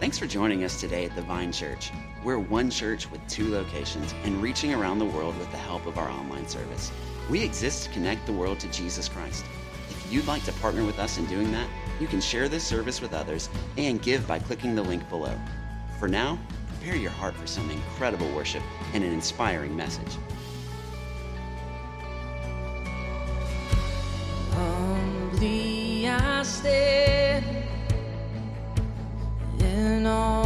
Thanks for joining us today at the Vine Church. We're one church with two locations and reaching around the world with the help of our online service. We exist to connect the world to Jesus Christ. If you'd like to partner with us in doing that, you can share this service with others and give by clicking the link below. For now, prepare your heart for some incredible worship and an inspiring message. Humbly I stand in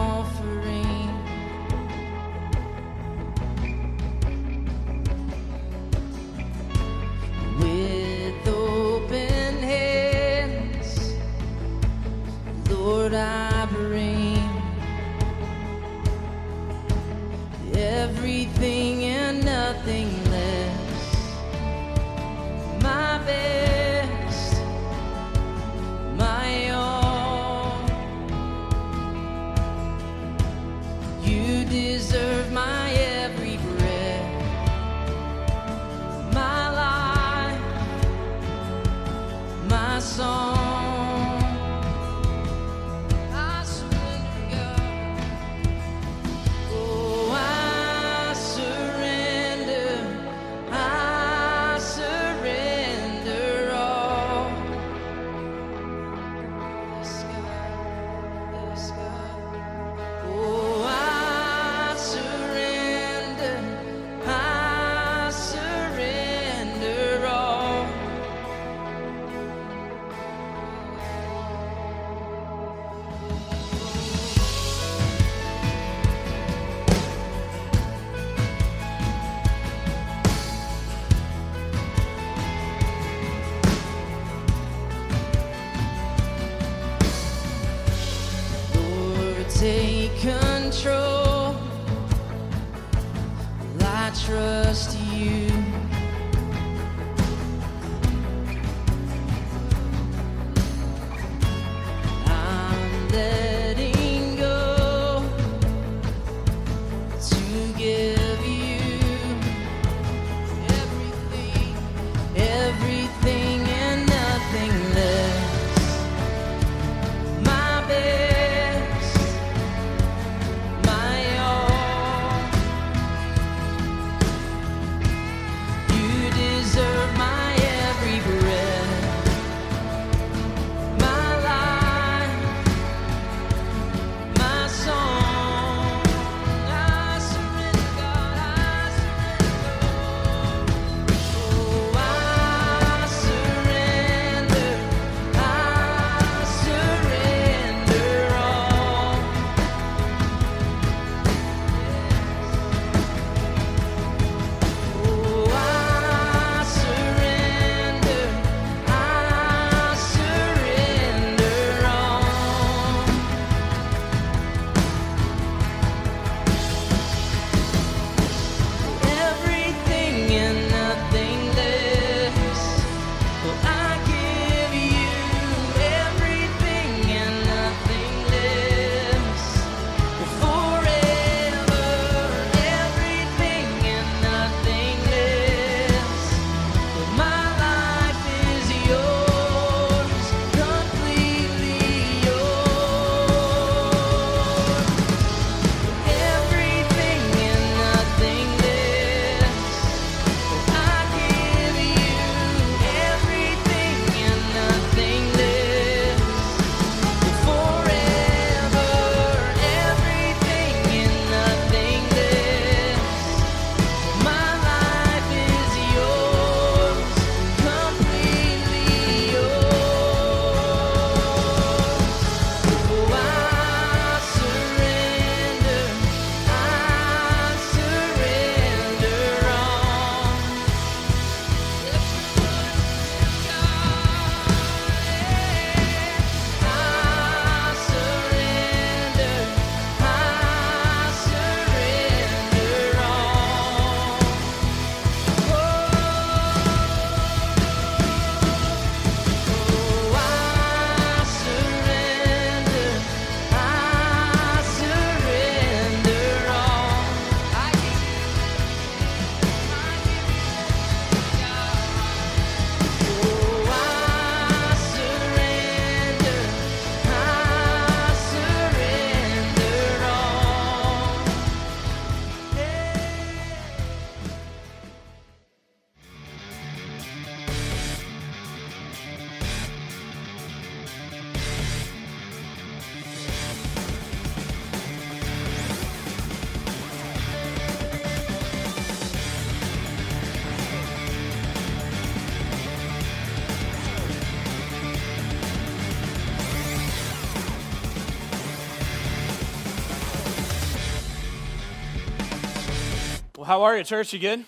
how are you, church? You good?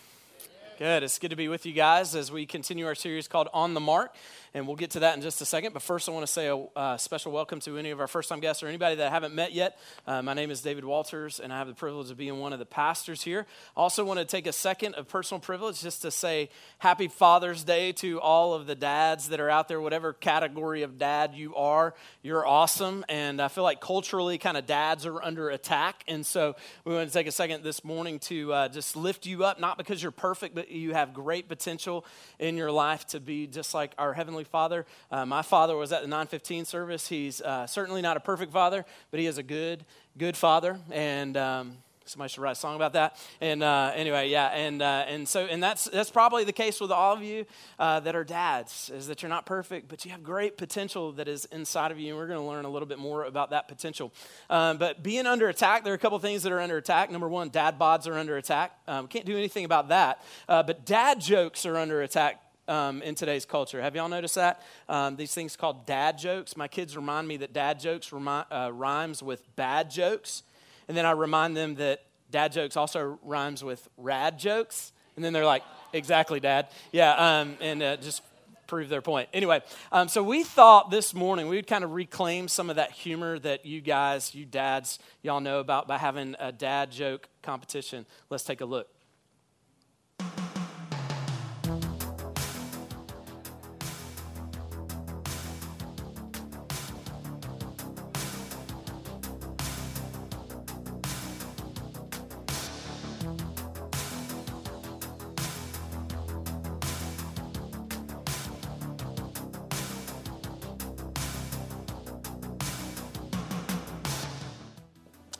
Good. It's good to be with you guys as we continue our series called On the Mark and we'll get to that in just a second. But first, I want to say a uh, special welcome to any of our first time guests or anybody that I haven't met yet. Uh, my name is David Walters, and I have the privilege of being one of the pastors here. I Also, want to take a second of personal privilege just to say Happy Father's Day to all of the dads that are out there, whatever category of dad you are. You're awesome, and I feel like culturally, kind of dads are under attack, and so we want to take a second this morning to uh, just lift you up, not because you're perfect, but you have great potential in your life to be just like our heavenly Heavenly Father. Uh, my father was at the 915 service. He's uh, certainly not a perfect father, but he is a good, good father. And um, somebody should write a song about that. And uh, anyway, yeah, and uh, and so and that's that's probably the case with all of you uh, that are dads, is that you're not perfect, but you have great potential that is inside of you, and we're going to learn a little bit more about that potential. Um, but being under attack, there are a couple things that are under attack. Number one, dad bods are under attack. Um, can't do anything about that, uh, but dad jokes are under attack um, in today's culture. Have y'all noticed that? Um, these things called dad jokes. My kids remind me that dad jokes remi- uh, rhymes with bad jokes. And then I remind them that dad jokes also rhymes with rad jokes. And then they're like, exactly, dad. Yeah, um, and uh, just prove their point. Anyway, um, so we thought this morning we would kind of reclaim some of that humor that you guys, you dads, y'all know about by having a dad joke competition. Let's take a look.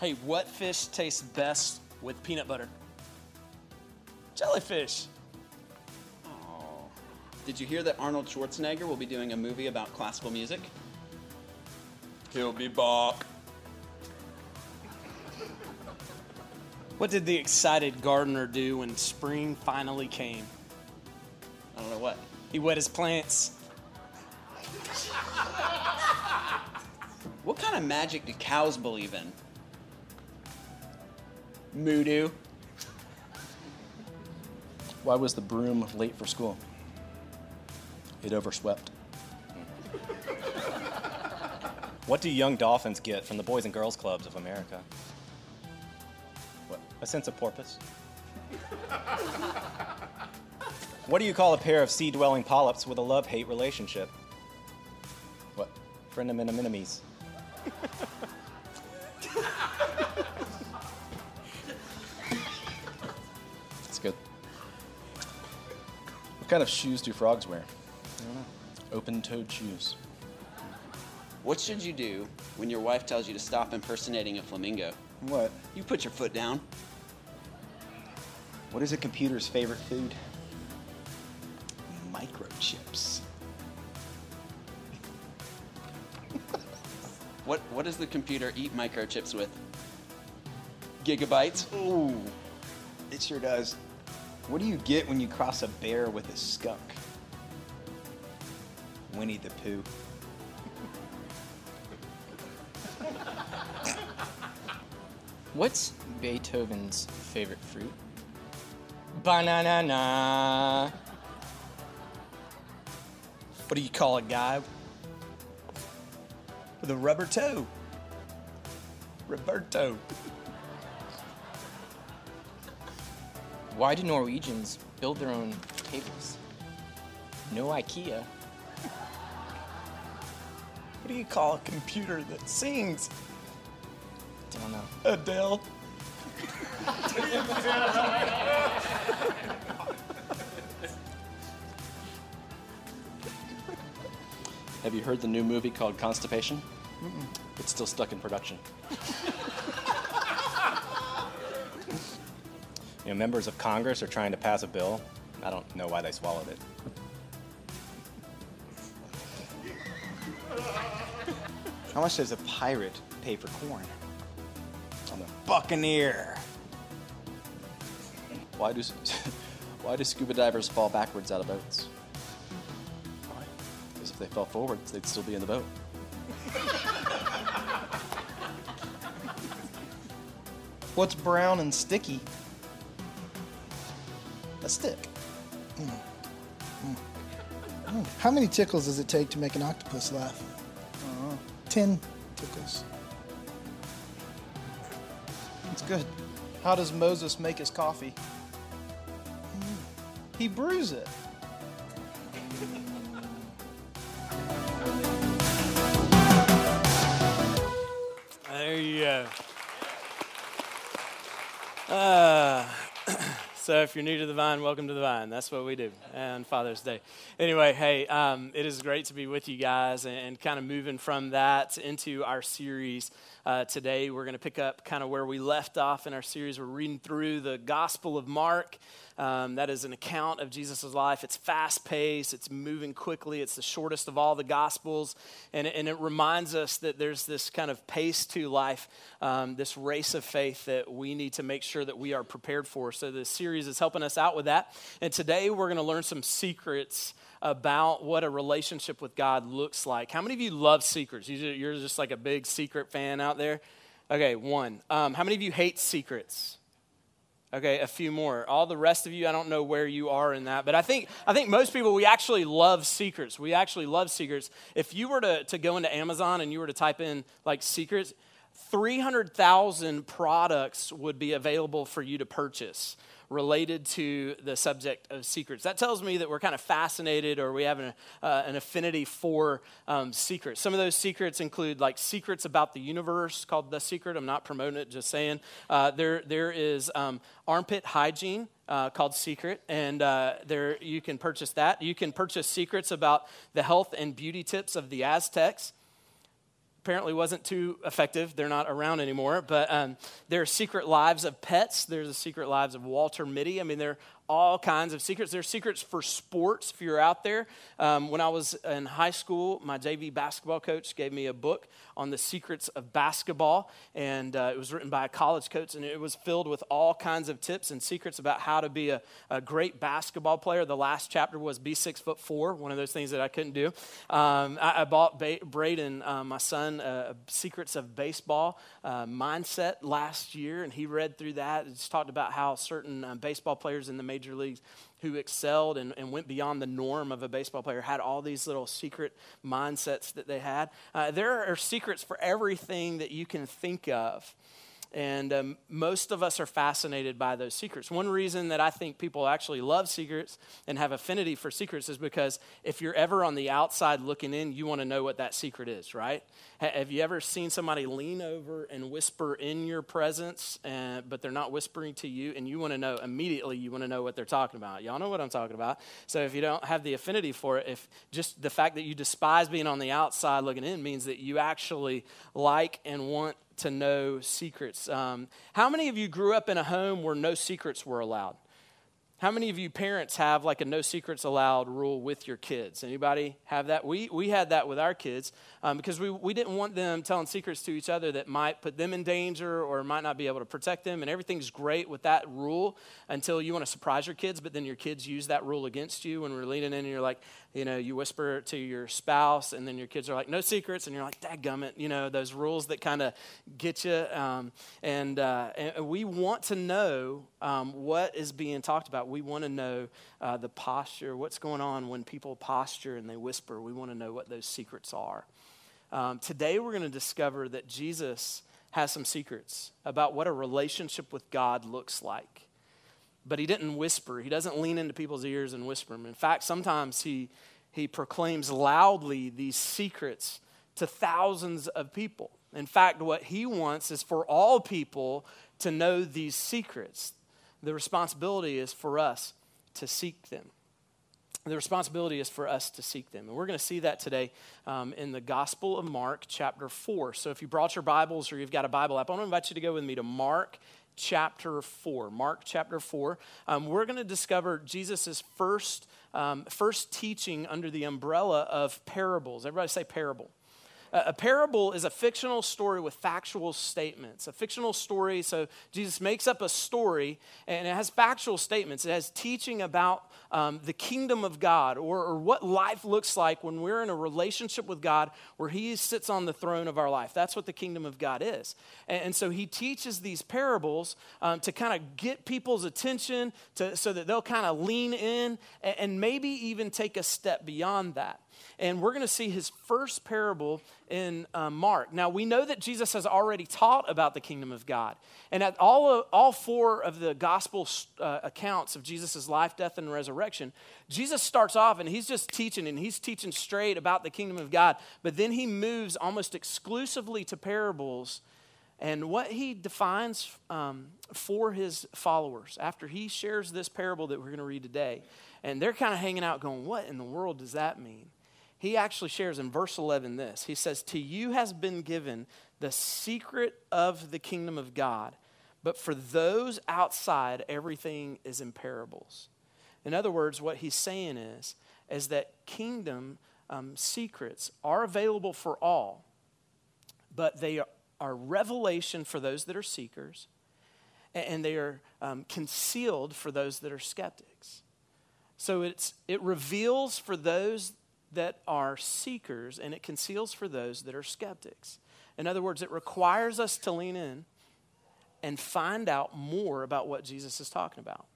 Hey, what fish tastes best with peanut butter? Jellyfish. Oh. Did you hear that Arnold Schwarzenegger will be doing a movie about classical music? He'll be back. What did the excited gardener do when spring finally came? I don't know what. He wet his plants. What kind of magic do cows believe in? Moodoo. Why was the broom late for school? It overswept. What do young dolphins get from the Boys and Girls Clubs of America? What? A sense of porpoise. what do you call a pair of sea dwelling polyps with a love hate relationship? What? Frenemies. Kind of shoes do frogs wear? I don't know. Open toed shoes. What should you do when your wife tells you to stop impersonating a flamingo? What? You put your foot down. What is a computer's favorite food? Microchips. What, what does the computer eat microchips with? Gigabytes? Ooh, it sure does. What do you get when you cross a bear with a skunk? Winnie the Pooh. What's Beethoven's favorite fruit? Banana. What do you call a guy with a rubber toe? Roberto. Why do Norwegians build their own tables? No IKEA. What do you call a computer that sings? Don't know. Adele. Have you heard the new movie called Constipation? It's still stuck in production. You know, members of Congress are trying to pass a bill. I don't know why they swallowed it. How much does a pirate pay for corn? I'm a- Buccaneer. Why do why do scuba divers fall backwards out of boats? Why? Because if they fell forwards, they'd still be in the boat. What's brown and sticky? Stick. Mm. Mm. Mm. How many tickles does it take to make an octopus laugh? Ten tickles. It's good. How does Moses make his coffee? He brews it. So if you're new to the vine, welcome to the vine. That's what we do on Father's Day. Anyway, hey, um, it is great to be with you guys and, and kind of moving from that into our series. Uh, today, we're going to pick up kind of where we left off in our series. We're reading through the Gospel of Mark. Um, that is an account of Jesus' life. It's fast paced, it's moving quickly, it's the shortest of all the Gospels. And, and it reminds us that there's this kind of pace to life, um, this race of faith that we need to make sure that we are prepared for. So, this series is helping us out with that. And today, we're going to learn some secrets about what a relationship with God looks like. How many of you love secrets? You- You're just like a big secret fan out there? Okay, one. Um, how many of you hate secrets? Okay, a few more. All the rest of you, I don't know where you are in that, but I think I think most people we actually love secrets. We actually love secrets. If you were to, to go into Amazon and you were to type in like secrets, 300,000 products would be available for you to purchase related to the subject of secrets. That tells me that we're kind of fascinated or we have an, uh, an affinity for um, secrets. Some of those secrets include like secrets about the universe called The Secret. I'm not promoting it, just saying. Uh, there, there is um, armpit hygiene. Uh, called Secret, and uh, there you can purchase that. You can purchase secrets about the health and beauty tips of the Aztecs apparently wasn't too effective. They're not around anymore. But um, there are secret lives of pets. There's the secret lives of Walter Mitty. I mean, there all kinds of secrets. There's secrets for sports if you're out there. Um, when I was in high school, my JV basketball coach gave me a book on the secrets of basketball. And uh, it was written by a college coach, and it was filled with all kinds of tips and secrets about how to be a, a great basketball player. The last chapter was be six foot four, one of those things that I couldn't do. Um, I, I bought ba- Braden, uh, my son, uh, Secrets of Baseball uh, mindset last year, and he read through that. It's talked about how certain uh, baseball players in the major leagues who excelled and, and went beyond the norm of a baseball player had all these little secret mindsets that they had. Uh, there are secrets for everything that you can think of. And um, most of us are fascinated by those secrets. One reason that I think people actually love secrets and have affinity for secrets is because if you're ever on the outside looking in, you want to know what that secret is, right? Ha- Have you ever seen somebody lean over and whisper in your presence, and, but they're not whispering to you, and you want to know immediately, you want to know what they're talking about? Y'all know what I'm talking about. So if you don't have the affinity for it, if just the fact that you despise being on the outside looking in means that you actually like and want to know secrets. Um, how many of you grew up in a home where no secrets were allowed? How many of you parents have like a no secrets allowed rule with your kids? Anybody have that? We, we had that with our kids um, because we, we didn't want them telling secrets to each other that might put them in danger or might not be able to protect them. And everything's great with that rule until you want to surprise your kids, but then your kids use that rule against you when we're leaning in and you're like, you know, you whisper to your spouse and then your kids are like, no secrets. And you're like, dadgummit, you know, those rules that kind of get you. Um, and, uh, and we want to know um, what is being talked about. We want to know uh, the posture, what's going on when people posture and they whisper. We want to know what those secrets are. Um, today, we're going to discover that Jesus has some secrets about what a relationship with God looks like. But he didn't whisper, he doesn't lean into people's ears and whisper them. In fact, sometimes he, he proclaims loudly these secrets to thousands of people. In fact, what he wants is for all people to know these secrets. The responsibility is for us to seek them. The responsibility is for us to seek them. And we're going to see that today um, in the Gospel of Mark, chapter 4. So if you brought your Bibles or you've got a Bible app, I want to invite you to go with me to Mark chapter 4. Mark chapter 4. Um, we're going to discover Jesus' first, um, first teaching under the umbrella of parables. Everybody say parable. A, parable is a fictional story with factual statements. A fictional story, so Jesus makes up a story and it has factual statements. It has teaching about um, the kingdom of God or, or what life looks like when we're in a relationship with God where He sits on the throne of our life. That's what the kingdom of God is. And, and so He teaches these parables um, to kind of get people's attention to, so that they'll kind of lean in and, and maybe even take a step beyond that and we're going to see his first parable in uh, Mark. Now, we know that Jesus has already taught about the kingdom of God. And at all, of, all four of the gospel uh, accounts of Jesus' life, death, and resurrection, Jesus starts off and he's just teaching, and he's teaching straight about the kingdom of God. But then he moves almost exclusively to parables and what he defines um, for his followers after he shares this parable that we're going to read today. And they're kind of hanging out going, What in the world does that mean? He actually shares in verse 11 this He says, To you has been given the secret of the kingdom of God, but for those outside, everything is in parables. In other words, what he's saying is, is that kingdom um, secrets are available for all, but they are revelation for those that are seekers, and they are um, concealed for those that are skeptics. So it's, it reveals for those that are seekers and it conceals for those that are skeptics. In other words, it requires us to lean in and find out more about what Jesus is talking about.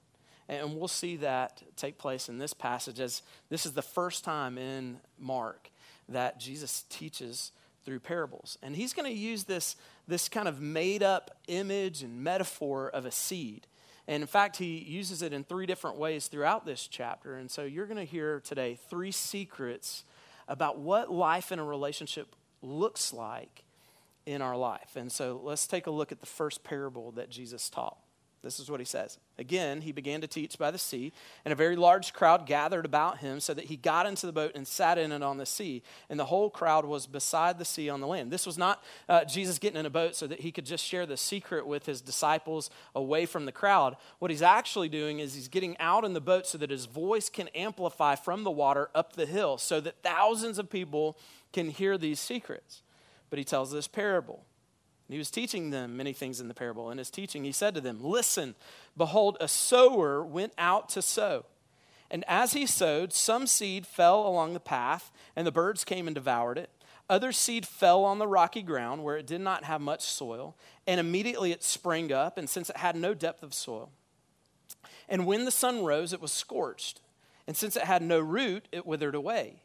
And we'll see that take place in this passage as this is the first time in Mark that Jesus teaches through parables. And he's going to use this, this kind of made up image and metaphor of a seed. And in fact, he uses it in three different ways throughout this chapter. And so you're going to hear today three secrets about what life in a relationship looks like in our life. And so let's take a look at the first parable that Jesus taught. This is what he says. Again, he began to teach by the sea, and a very large crowd gathered about him, so that he got into the boat and sat in it on the sea. And the whole crowd was beside the sea on the land. This was not uh, Jesus getting in a boat so that he could just share the secret with his disciples away from the crowd. What he's actually doing is he's getting out in the boat so that his voice can amplify from the water up the hill, so that thousands of people can hear these secrets. But he tells this parable. He was teaching them many things in the parable. In his teaching, he said to them, Listen, behold, a sower went out to sow. And as he sowed, some seed fell along the path, and the birds came and devoured it. Other seed fell on the rocky ground where it did not have much soil, and immediately it sprang up, and since it had no depth of soil. And when the sun rose, it was scorched, and since it had no root, it withered away.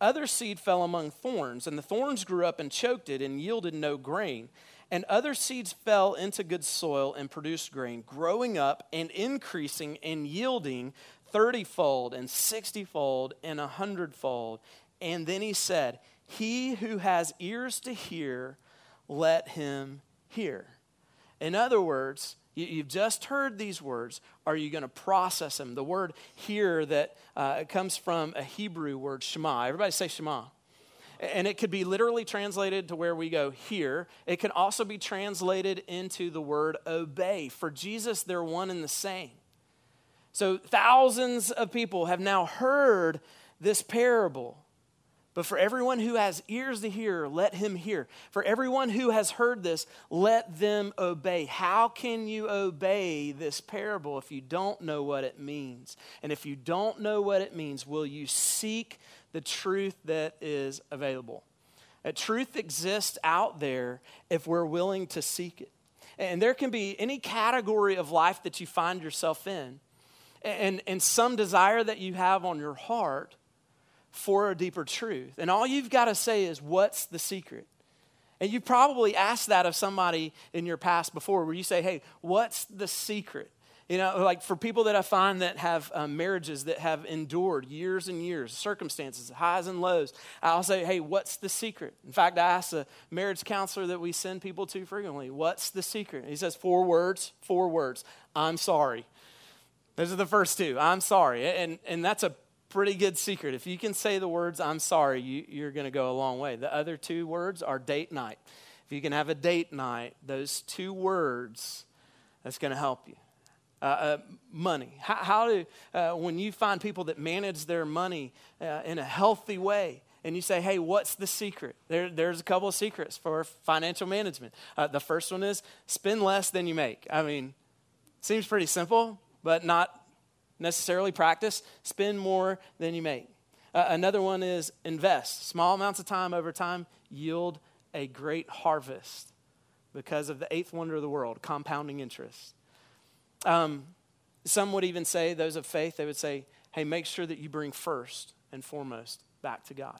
Other seed fell among thorns, and the thorns grew up and choked it and yielded no grain. And other seeds fell into good soil and produced grain, growing up and increasing and yielding thirtyfold and sixtyfold and a hundredfold. And then he said, He who has ears to hear, let him hear. In other words, You've just heard these words. Are you going to process them? The word here that uh, comes from a Hebrew word, Shema. Everybody say Shema. And it could be literally translated to where we go here. It can also be translated into the word obey. For Jesus, they're one and the same. So thousands of people have now heard this parable. But for everyone who has ears to hear, let him hear. For everyone who has heard this, let them obey. How can you obey this parable if you don't know what it means? And if you don't know what it means, will you seek the truth that is available. A truth exists out there if we're willing to seek it. And there can be any category of life that you find yourself in, and, and some desire that you have on your heart for a deeper truth. And all you've got to say is, What's the secret? And you probably asked that of somebody in your past before, where you say, Hey, what's the secret? You know, like for people that I find that have um, marriages that have endured years and years, circumstances, highs and lows, I'll say, hey, what's the secret? In fact, I ask a marriage counselor that we send people to frequently, what's the secret? He says, four words, four words. I'm sorry. Those are the first two. I'm sorry. And, and that's a pretty good secret. If you can say the words, I'm sorry, you, you're going to go a long way. The other two words are date night. If you can have a date night, those two words, that's going to help you. Uh, uh, money? How, how do, uh, when you find people that manage their money uh, in a healthy way and you say, hey, what's the secret? There, there's a couple of secrets for financial management. Uh, the first one is spend less than you make. I mean, seems pretty simple, but not necessarily practice. Spend more than you make. Uh, another one is invest. Small amounts of time over time yield a great harvest because of the eighth wonder of the world, compounding interest. Um, some would even say, those of faith, they would say, hey, make sure that you bring first and foremost back to God.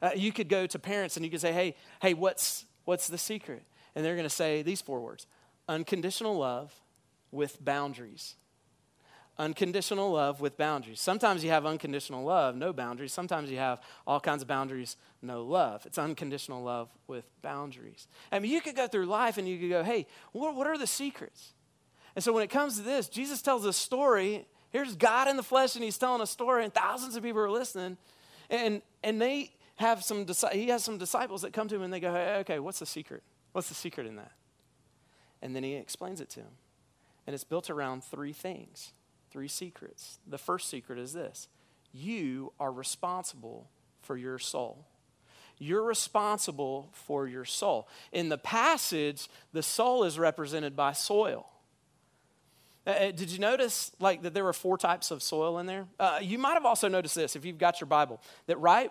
Uh, you could go to parents and you could say, hey, hey, what's, what's the secret? And they're going to say these four words unconditional love with boundaries. Unconditional love with boundaries. Sometimes you have unconditional love, no boundaries. Sometimes you have all kinds of boundaries, no love. It's unconditional love with boundaries. I mean, you could go through life and you could go, hey, what, what are the secrets? And so when it comes to this, Jesus tells a story. Here's God in the flesh, and he's telling a story, and thousands of people are listening. And, and they have some, he has some disciples that come to him and they go, hey, okay, what's the secret? What's the secret in that? And then he explains it to him. And it's built around three things, three secrets. The first secret is this you are responsible for your soul. You're responsible for your soul. In the passage, the soul is represented by soil. Uh, uh, did you notice like that there were four types of soil in there? Uh, you might have also noticed this if you've got your Bible that right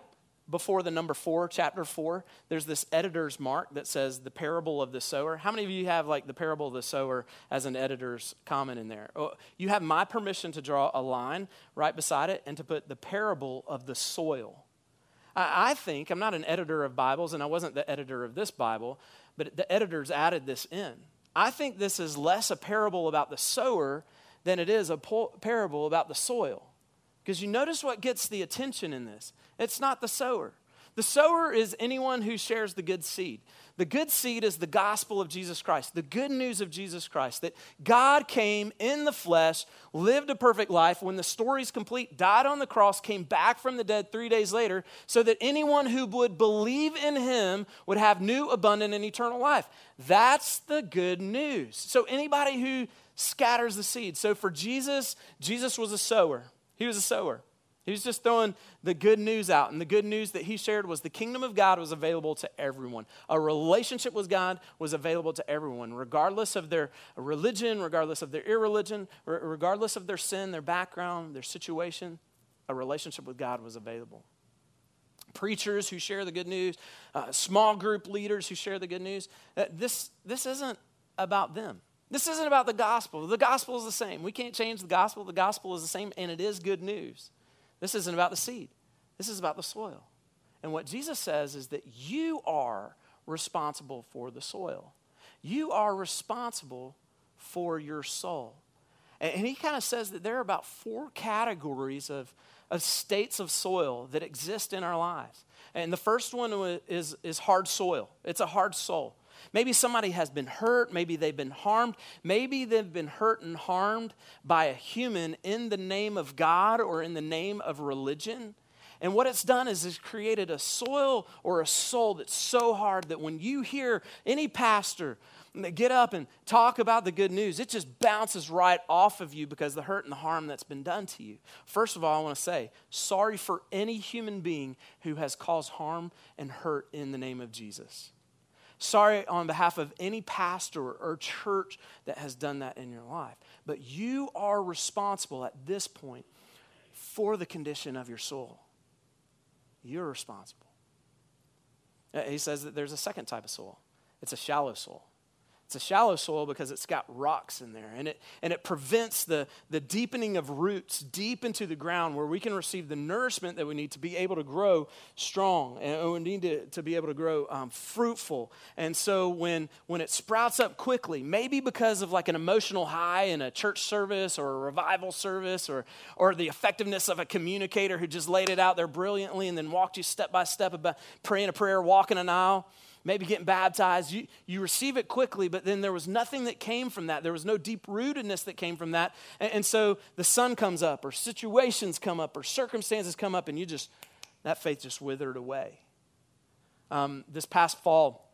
before the number four, chapter four, there's this editor's mark that says the parable of the sower. How many of you have like the parable of the sower as an editor's comment in there? Oh, you have my permission to draw a line right beside it and to put the parable of the soil. I, I think, I'm not an editor of Bibles and I wasn't the editor of this Bible, but the editors added this in. I think this is less a parable about the sower than it is a parable about the soil. Because you notice what gets the attention in this it's not the sower. The sower is anyone who shares the good seed. The good seed is the gospel of Jesus Christ, the good news of Jesus Christ that God came in the flesh, lived a perfect life, when the story's complete, died on the cross, came back from the dead three days later, so that anyone who would believe in him would have new, abundant, and eternal life. That's the good news. So, anybody who scatters the seed. So, for Jesus, Jesus was a sower. He was a sower. He was just throwing the good news out. And the good news that he shared was the kingdom of God was available to everyone. A relationship with God was available to everyone, regardless of their religion, regardless of their irreligion, regardless of their sin, their background, their situation. A relationship with God was available. Preachers who share the good news, uh, small group leaders who share the good news. Uh, this, this isn't about them. This isn't about the gospel. The gospel is the same. We can't change the gospel. The gospel is the same, and it is good news. This isn't about the seed, this is about the soil. And what Jesus says is that you are responsible for the soil, you are responsible for your soul. And he kind of says that there are about four categories of, of states of soil that exist in our lives. And the first one is, is hard soil, it's a hard soul. Maybe somebody has been hurt. Maybe they've been harmed. Maybe they've been hurt and harmed by a human in the name of God or in the name of religion. And what it's done is it's created a soil or a soul that's so hard that when you hear any pastor get up and talk about the good news, it just bounces right off of you because the hurt and the harm that's been done to you. First of all, I want to say sorry for any human being who has caused harm and hurt in the name of Jesus. Sorry on behalf of any pastor or church that has done that in your life. But you are responsible at this point for the condition of your soul. You're responsible. Uh, he says that there's a second type of soul it's a shallow soul. It's a shallow soil because it's got rocks in there, and it, and it prevents the, the deepening of roots deep into the ground where we can receive the nourishment that we need to be able to grow strong, and we need to, to be able to grow um, fruitful. And so when, when it sprouts up quickly, maybe because of like an emotional high in a church service or a revival service or, or the effectiveness of a communicator who just laid it out there brilliantly and then walked you step by step about praying a prayer, walking an aisle, maybe getting baptized. You, you receive it quickly, but then there was nothing that came from that. There was no deep rootedness that came from that. And, and so the sun comes up, or situations come up, or circumstances come up, and you just, that faith just withered away. Um, this past fall,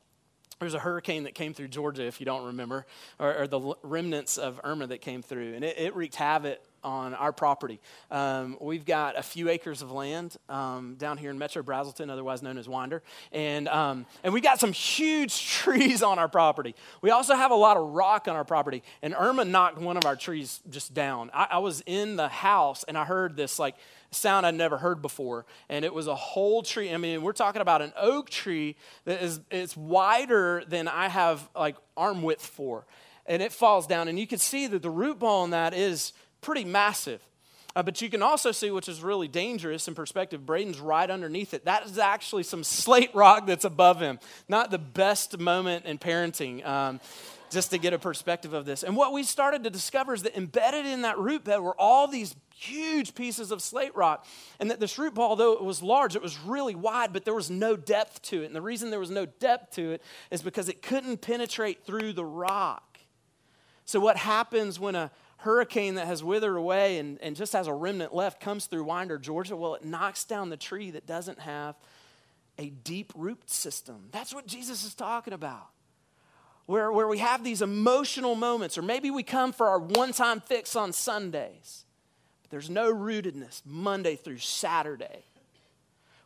there was a hurricane that came through Georgia, if you don't remember, or, or the remnants of Irma that came through, and it, it wreaked havoc on our property. Um, we've got a few acres of land um, down here in Metro Braselton, otherwise known as Winder, and um, and we got some huge trees on our property. We also have a lot of rock on our property, and Irma knocked one of our trees just down. I, I was in the house and I heard this like sound I'd never heard before. And it was a whole tree. I mean, we're talking about an oak tree that is it's wider than I have like arm width for. And it falls down. And you can see that the root ball in that is pretty massive. Uh, but you can also see, which is really dangerous in perspective, Braden's right underneath it. That is actually some slate rock that's above him. Not the best moment in parenting. Um, just to get a perspective of this. And what we started to discover is that embedded in that root bed were all these huge pieces of slate rock. And that this root ball, though it was large, it was really wide, but there was no depth to it. And the reason there was no depth to it is because it couldn't penetrate through the rock. So, what happens when a hurricane that has withered away and, and just has a remnant left comes through Winder, Georgia? Well, it knocks down the tree that doesn't have a deep root system. That's what Jesus is talking about where, where we have these emotional moments, or maybe we come for our one time fix on Sundays, but there's no rootedness Monday through Saturday.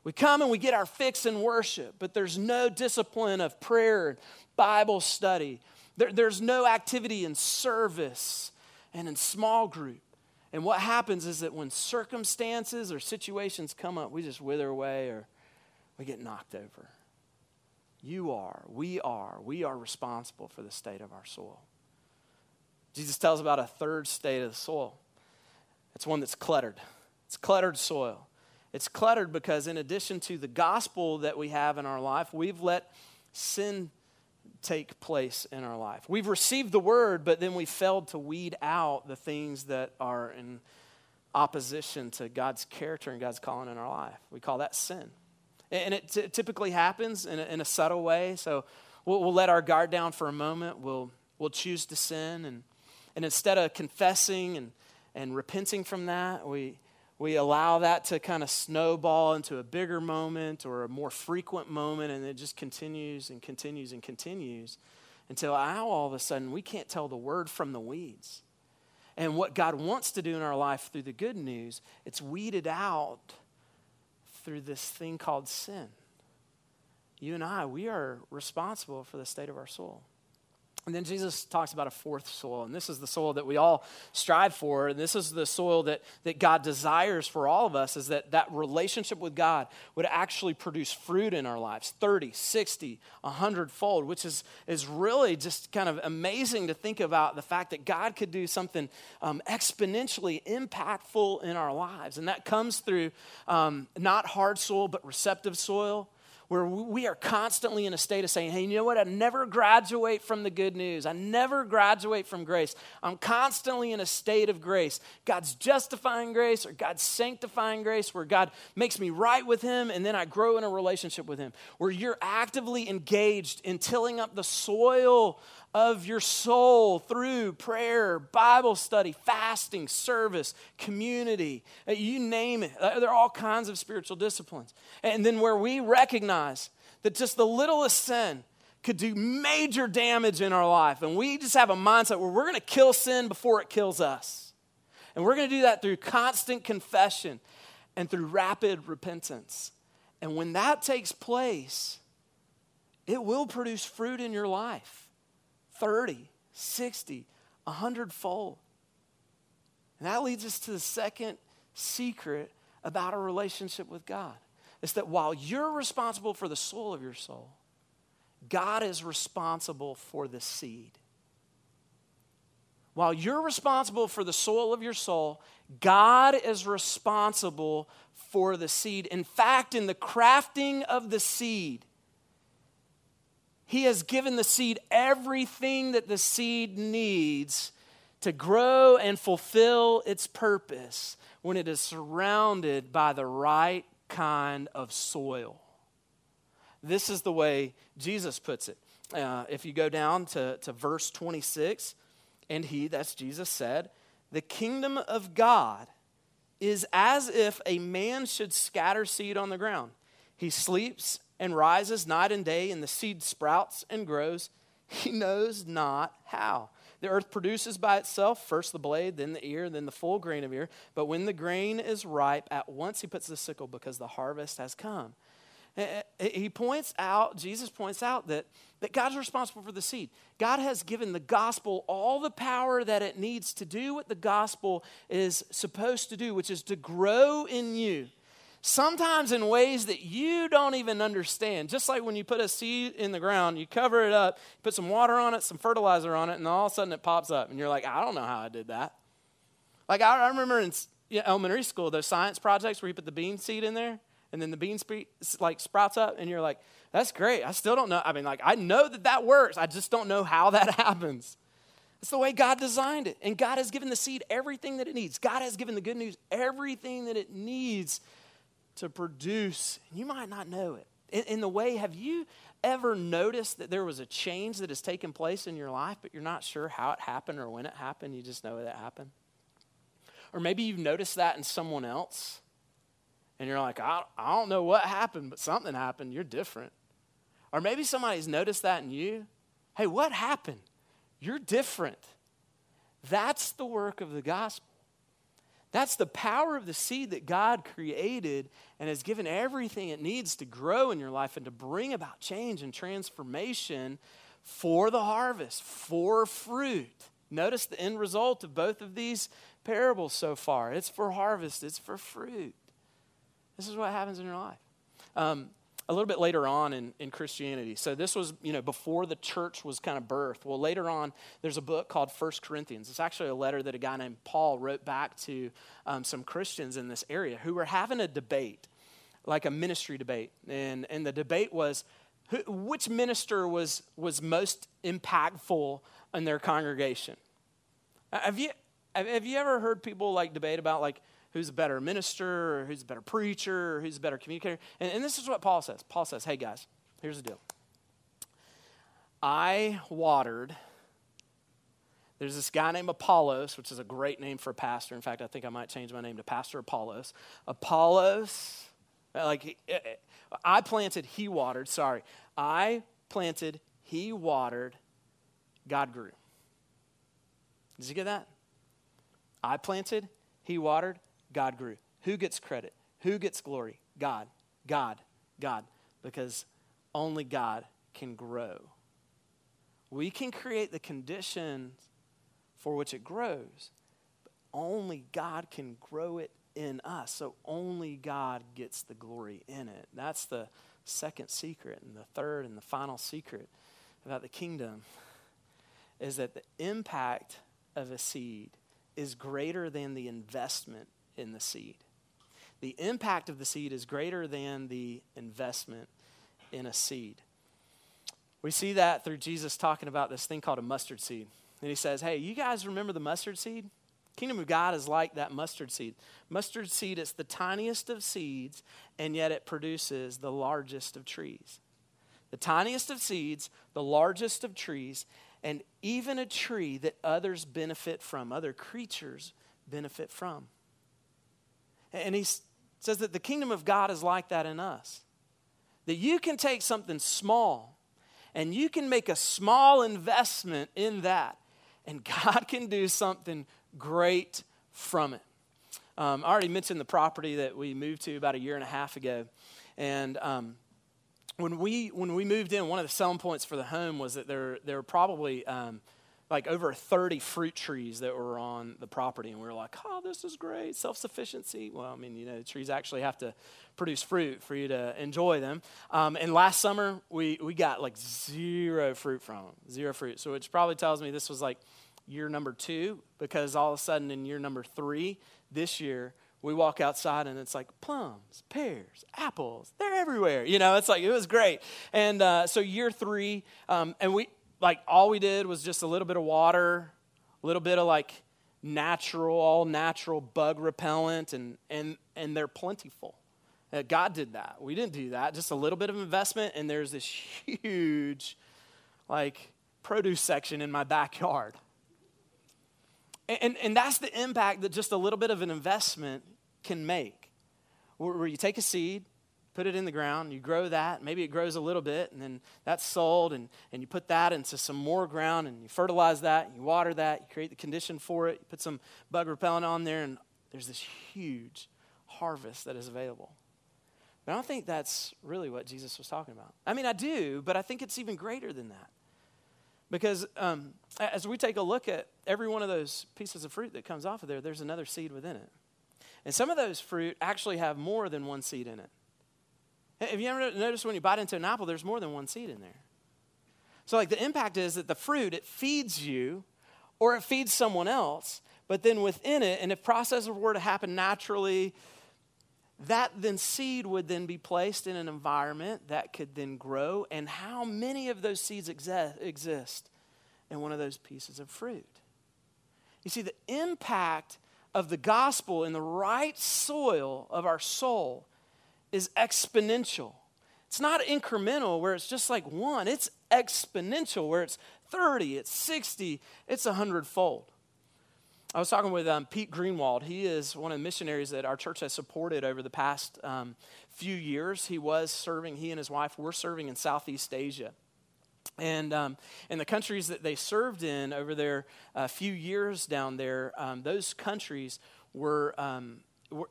We come and we get our fix in worship, but there's no discipline of prayer Bible study. There, there's no activity in service and in small group. And what happens is that when circumstances or situations come up, we just wither away or we get knocked over. You are, we are, we are responsible for the state of our soil. Jesus tells about a third state of the soil. It's one that's cluttered. It's cluttered soil. It's cluttered because, in addition to the gospel that we have in our life, we've let sin take place in our life. We've received the word, but then we failed to weed out the things that are in opposition to God's character and God's calling in our life. We call that sin. And it t- typically happens in a, in a, subtle way. So we'll, we'll, let our guard down for a moment. We'll, we'll choose to sin. And, and instead of confessing and, and repenting from that, we, we allow that to kind of snowball into a bigger moment or a more frequent moment. And it just continues and continues and continues until now all of a sudden we can't tell the word from the weeds. And what God wants to do in our life through the good news, it's weeded out through this thing called sin. You and I, we are responsible for the state of our soul. And then Jesus talks about a fourth soil, and this is the soil that we all strive for, and this is the soil that, that God desires for all of us, is that that relationship with God would actually produce fruit in our lives 30, 60, 100 fold, which is, is really just kind of amazing to think about the fact that God could do something um, exponentially impactful in our lives. And that comes through um, not hard soil, but receptive soil where we are constantly in a state of saying, hey, you know what? I never graduate from the good news. I never graduate from grace. I'm constantly in a state of grace. God's justifying grace or God's sanctifying grace, where God makes me right with Him and then I grow in a relationship with Him, where you're actively engaged in tilling up the soil of your soul through prayer, Bible study, fasting, service, community. Uh, you name it. Uh, there are all kinds of spiritual disciplines. And then where we recognize that just the littlest sin could do major damage in our life, and we just have a mindset where we're going to kill sin before it kills us. And we're going to do that through constant confession and through rapid repentance. And when that takes place, it will produce fruit in your life. 30, 60, 100 fold. And that leads us to the second secret about a relationship with God. It's that while you're responsible for the soul of your soul, God is responsible for the seed. While you're responsible for the soul of your soul, God is responsible for the seed. In fact, in the crafting of the seed, he has given the seed everything that the seed needs to grow and fulfill its purpose when it is surrounded by the right kind of soil. This is the way Jesus puts it. Uh, if you go down to, to verse 26, and he, that's Jesus, said, The kingdom of God is as if a man should scatter seed on the ground. He sleeps and rises night and day, and the seed sprouts and grows. He knows not how. The earth produces by itself first the blade, then the ear, then the full grain of ear. But when the grain is ripe, at once he puts the sickle because the harvest has come. Eh, eh, He points out, Jesus points out that, that God's responsible for the seed. God has given the gospel all the power that it needs to do what the gospel is supposed to do, which is to grow in you. Sometimes in ways that you don't even understand. Just like when you put a seed in the ground, you cover it up, put some water on it, some fertilizer on it, and all of a sudden it pops up. And you're like, I don't know how I did that. Like I, remember in elementary school, those science projects where you put the bean seed in there, and then the bean like sprouts up, and you're like, "That's great." I still don't know. I mean, like I know that that works. I just don't know how that happens. It's the way God designed it, and God has given the seed everything that it needs. God has given the good news everything that it needs to produce. You might not know it. In, in the way, have you ever noticed that there was a change that has taken place in your life, but you're not sure how it happened or when it happened? You just know that happened. Or maybe you've noticed that in someone else, and you're like, I, I don't know what happened, but something happened. You're different. Or maybe somebody's noticed that in you. Hey, what happened? You're different. That's the work of the gospel. That's the power of the seed that God created and has given everything it needs to grow in your life and to bring about change and transformation for the harvest, for fruit. Notice the end result of both of these parables so far it's for harvest, it's for fruit. This is what happens in your life. Um, a little bit later on in, in Christianity. So this was, you know, before the church was kind of birthed. Well, later on, there's a book called First Corinthians. It's actually a letter that a guy named Paul wrote back to um, some Christians in this area who were having a debate, like a ministry debate. And, and the debate was who, which minister was, was most impactful in their congregation. Have you, have you ever heard people like debate about like who's a better minister or who's a better preacher or who's a better communicator? And, and this is what Paul says. Paul says, hey guys, here's the deal. I watered. There's this guy named Apollos, which is a great name for a pastor. In fact, I think I might change my name to Pastor Apollos. Apollos, like uh, uh, I planted, he watered. Sorry, I planted, he watered, God grew. Did you get that? I planted, he watered, God grew. Who gets credit? Who gets glory? God, God, God. Because only God can grow. We can create the conditions for which it grows, but only God can grow it in us. So only God gets the glory in it. That's the second secret. And the third and the final secret about the kingdom is that the impact of a seed is greater than the investment in the seed. The impact of the seed is greater than the investment in a seed. We see that through Jesus talking about this thing called a mustard seed. And he says, Hey, you guys remember the mustard seed? Kingdom of God is like that mustard seed. Mustard seed is the tiniest of seeds, and yet it produces the largest of trees. The tiniest of seeds, the largest of trees, and even a tree that others benefit from, other creatures benefit from. And he says that the kingdom of God is like that in us. That you can take something small and you can make a small investment in that, and God can do something great from it. Um, I already mentioned the property that we moved to about a year and a half ago. And um, when we when we moved in, one of the selling points for the home was that there there were probably um, like over 30 fruit trees that were on the property, and we were like, "Oh, this is great, self sufficiency." Well, I mean, you know, trees actually have to produce fruit for you to enjoy them. Um, and last summer, we we got like zero fruit from them, zero fruit. So which probably tells me this was like year number two, because all of a sudden in year number three this year we walk outside and it's like plums, pears, apples. They're everywhere. You know, it's like, it was great. And uh, so year three, um, and we, like, all we did was just a little bit of water, a little bit of like natural, all natural bug repellent, and, and, and they're plentiful. Uh, God did that. We didn't do that. Just a little bit of investment, and there's this huge, like, produce section in my backyard. And, and, and that's the impact that just a little bit of an investment can make. Where, where you take a seed, put it in the ground, you grow that, maybe it grows a little bit, and then that's sold, and, and you put that into some more ground, and you fertilize that, you water that, you create the condition for it, you put some bug repellent on there, and there's this huge harvest that is available. But I don't think that's really what Jesus was talking about. I mean, I do, but I think it's even greater than that. Because um, as we take a look at every one of those pieces of fruit that comes off of there, there's another seed within it. And some of those fruit actually have more than one seed in it. Have you ever noticed when you bite into an apple, there's more than one seed in there? So, like, the impact is that the fruit, it feeds you or it feeds someone else, but then within it, and if processes were to happen naturally, that then seed would then be placed in an environment that could then grow. And how many of those seeds exist, in one of those pieces of fruit? You see, the impact of the gospel in the right soil of our soul is exponential. It's not incremental where it's just like one, it's exponential where it's 30, it's 60, it's a hundredfold. I was talking with um, Pete Greenwald. He is one of the missionaries that our church has supported over the past um, few years. He was serving, he and his wife were serving in Southeast Asia. And um, in the countries that they served in over their uh, few years down there, um, those countries were, um,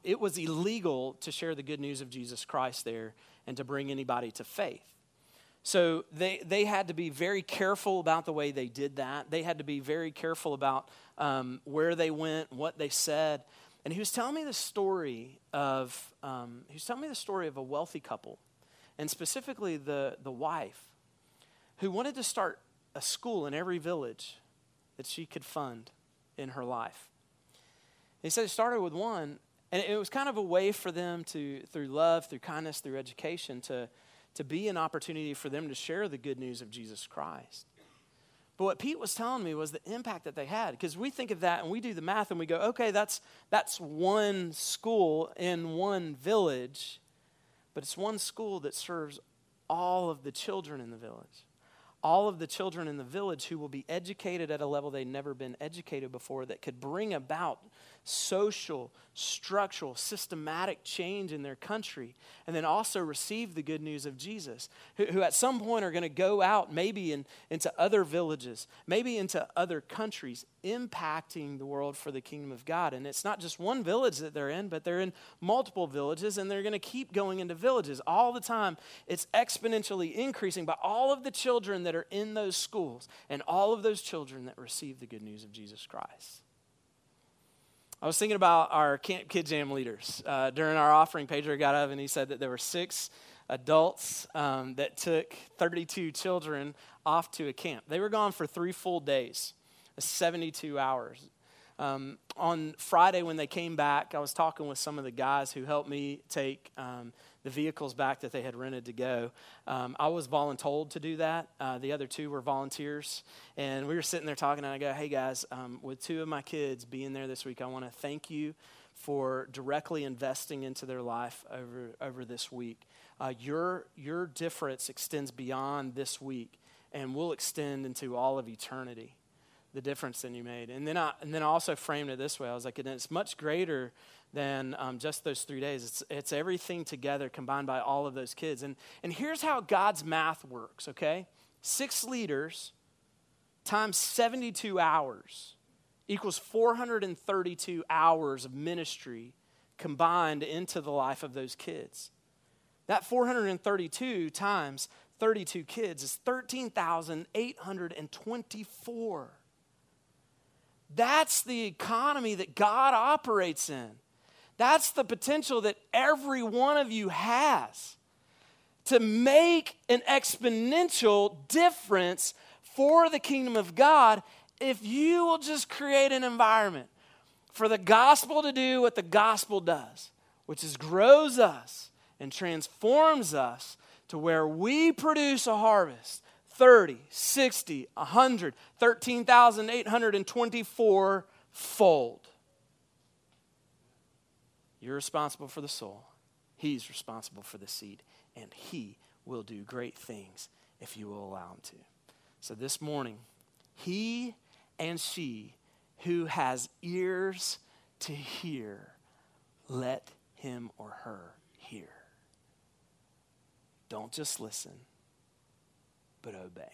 it was illegal to share the good news of Jesus Christ there and to bring anybody to faith. So they, they had to be very careful about the way they did that. They had to be very careful about um, where they went, what they said. And he was telling me the story of, um, he was telling me the story of a wealthy couple, and specifically the, the wife who wanted to start a school in every village that she could fund in her life. He said it started with one, and it was kind of a way for them to, through love, through kindness, through education, to, to be an opportunity for them to share the good news of Jesus Christ. But what Pete was telling me was the impact that they had. Because we think of that and we do the math and we go, okay, that's, that's one school in one village, but it's one school that serves all of the children in the village all of the children in the village who will be educated at a level they've never been educated before that could bring about social, structural, systematic change in their country, and then also receive the good news of Jesus, who, who at some point are going to go out maybe in, into other villages, maybe into other countries, impacting the world for the kingdom of God. And it's not just one village that they're in, but they're in multiple villages, and they're going to keep going into villages all the time. It's exponentially increasing by all of the children that are in those schools and all of those children that receive the good news of Jesus Christ. I was thinking about our Camp Kid Jam leaders. Uh, during our offering, Pedro got up and he said that there were six adults um, that took 32 children off to a camp. They were gone for three full days, 72 hours. Um, on Friday, when they came back, I was talking with some of the guys who helped me take um, the vehicles back that they had rented to go. Um, I was voluntold to do that. Uh, the other two were volunteers. And we were sitting there talking, and I go, hey guys, um, with two of my kids being there this week, I want to thank you for directly investing into their life over, over this week. Uh, your, your difference extends beyond this week and will extend into all of eternity the difference that you made. And then I and then I also framed it this way. I was like, and it's much greater than um, just those three days. It's, it's everything together combined by all of those kids. And, and here's how God's math works, okay? Six leaders times 72 hours equals 432 hours of ministry combined into the life of those kids. That 432 times 32 kids is 13,824. That's the economy that God operates in. That's the potential that every one of you has to make an exponential difference for the kingdom of God if you will just create an environment for the gospel to do what the gospel does, which is grows us and transforms us to where we produce a harvest 30, 60, 100, 13,824 fold. You're responsible for the soul. He's responsible for the seed. And He will do great things if you will allow Him to. So this morning, He and she who has ears to hear, let him or her hear. Don't just listen, but obey.